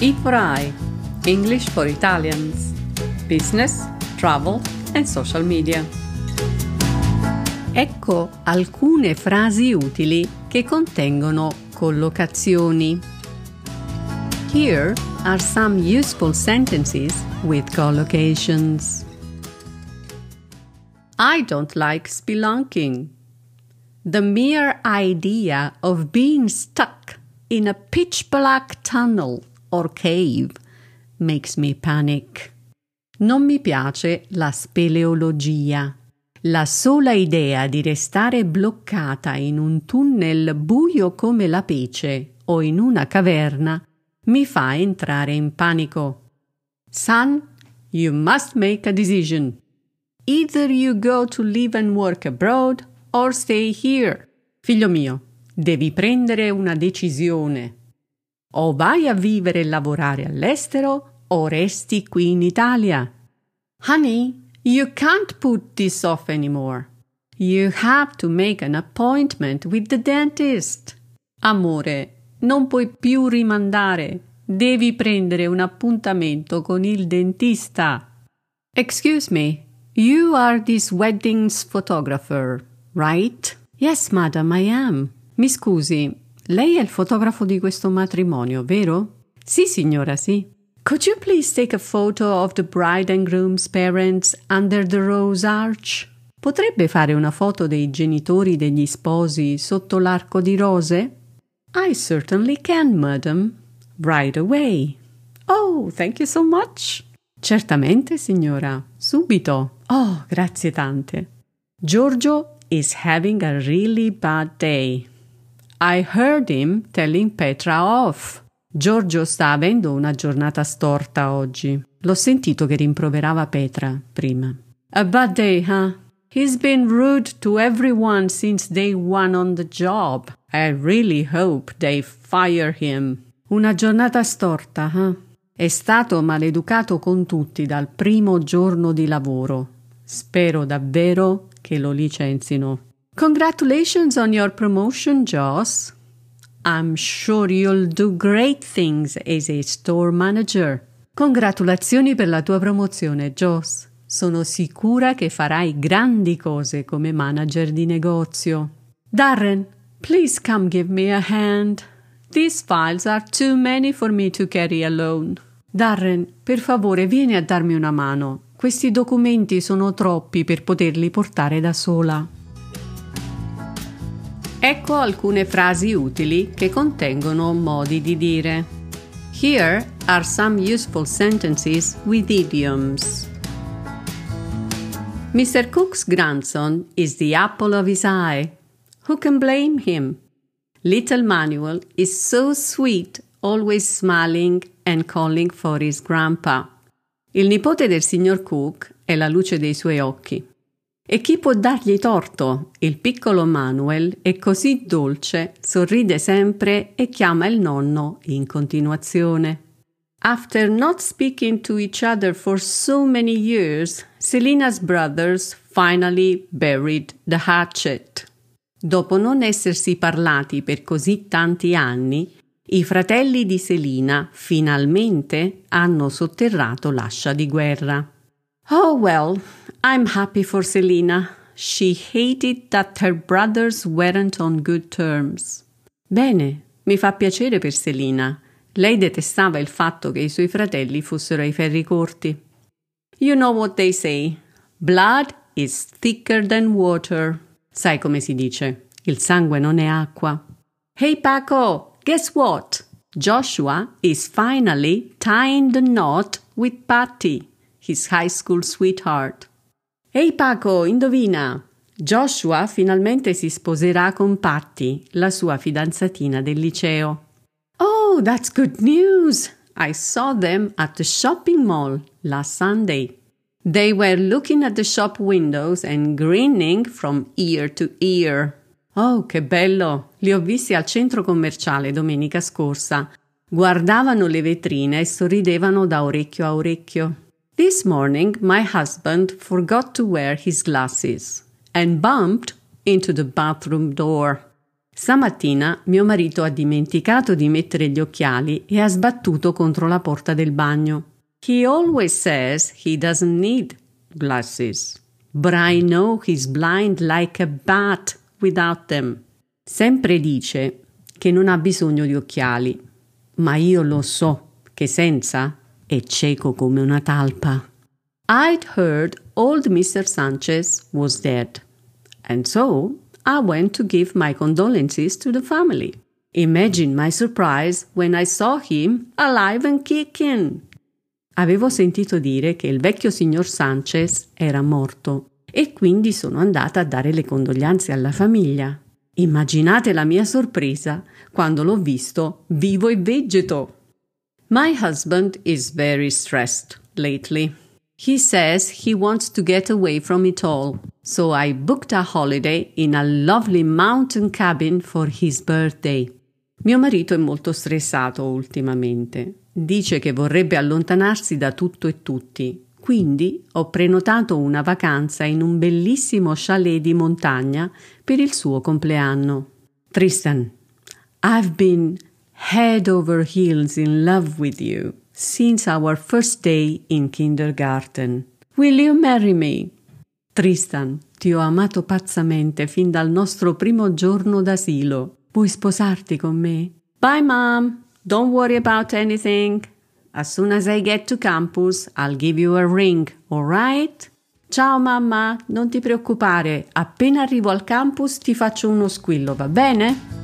E for I, English for Italians, Business, Travel and Social Media. Ecco alcune frasi utili che contengono collocazioni. Here are some useful sentences with collocations. I don't like spelunking. The mere idea of being stuck in a pitch black tunnel or cave makes me panic. Non mi piace la speleologia. La sola idea di restare bloccata in un tunnel buio come la pece o in una caverna mi fa entrare in panico. Son, you must make a decision. Either you go to live and work abroad or stay here. Figlio mio, devi prendere una decisione. O vai a vivere e lavorare all'estero o resti qui in Italia. Honey, you can't put this off anymore. You have to make an appointment with the dentist. Amore, non puoi più rimandare. Devi prendere un appuntamento con il dentista. Excuse me, you are this wedding's photographer, right? Yes, madam, I am. Mi scusi, lei è il fotografo di questo matrimonio, vero? Sì, signora, sì. Could you please take a photo of the bride and groom's parents under the rose arch? Potrebbe fare una foto dei genitori degli sposi sotto l'arco di rose? I certainly can, madam. Right away. Oh, thank you so much. Certamente, signora. Subito. Oh, grazie tante. Giorgio is having a really bad day. I heard him telling Petra off. Giorgio sta avendo una giornata storta oggi. L'ho sentito che rimproverava Petra prima. A bad day, huh? He's been rude to everyone since day one on the job. I really hope they fire him. Una giornata storta, huh? È stato maleducato con tutti dal primo giorno di lavoro. Spero davvero che lo licenzino. Congratulations on your promotion, Joss. I'm sure you'll do great things as a store manager. Congratulazioni per la tua promozione, Joss. Sono sicura che farai grandi cose come manager di negozio. Darren, please come give me a hand. These files are too many for me to carry alone. Darren, per favore, vieni a darmi una mano. Questi documenti sono troppi per poterli portare da sola. Ecco alcune frasi utili che contengono modi di dire. Here are some useful sentences with idioms. Mr. Cook's grandson is the apple of his eye. Who can blame him? Little Manuel is so sweet, always smiling and calling for his grandpa. Il nipote del signor Cook è la luce dei suoi occhi. E chi può dargli torto? Il piccolo Manuel è così dolce, sorride sempre e chiama il nonno in continuazione. After not speaking to each other for so many years, Selina's brothers finally buried the hatchet. Dopo non essersi parlati per così tanti anni, i fratelli di Selina finalmente hanno sotterrato l'ascia di guerra. Oh well, I'm happy for Selina. She hated that her brothers weren't on good terms. Bene, mi fa piacere per Selina. Lei detestava il fatto che i suoi fratelli fossero ai ferri corti. You know what they say. Blood is thicker than water. Sai come si dice? Il sangue non è acqua. Hey Paco, guess what? Joshua is finally tying the knot with Patty, his high school sweetheart. Ehi Paco, indovina! Joshua finalmente si sposerà con Patty, la sua fidanzatina del liceo. Oh, that's good news! I saw them at the shopping mall last Sunday. They were looking at the shop windows and grinning from ear to ear. Oh, che bello! Li ho visti al centro commerciale domenica scorsa. Guardavano le vetrine e sorridevano da orecchio a orecchio. This morning my husband forgot to wear his glasses and bumped into the bathroom door. Stamattina mio marito ha dimenticato di mettere gli occhiali e ha sbattuto contro la porta del bagno. He always says he doesn't need glasses, but I know he's blind like a bat without them. Sempre dice che non ha bisogno di occhiali, ma io lo so che senza è cieco come una talpa. I'd heard old Mr. Sanchez was dead, and so I went to give my condolences to the family. Imagine my surprise when I saw him alive and kicking. Avevo sentito dire che il vecchio signor Sanchez era morto e quindi sono andata a dare le condoglianze alla famiglia. Immaginate la mia sorpresa quando l'ho visto vivo e vegeto. My husband is very stressed lately. He says he wants to get away from it all, so I booked a holiday in a lovely mountain cabin for his birthday. Mio marito è molto stressato ultimamente. Dice che vorrebbe allontanarsi da tutto e tutti. Quindi ho prenotato una vacanza in un bellissimo chalet di montagna per il suo compleanno. Tristan, I've been head over heels in love with you since our first day in kindergarten. Will you marry me? Tristan, ti ho amato pazzamente fin dal nostro primo giorno d'asilo. Vuoi sposarti con me? Bye, mom. Don't worry about anything. As soon as I get to campus, I'll give you a ring, alright? Ciao mamma, non ti preoccupare, appena arrivo al campus ti faccio uno squillo, va bene?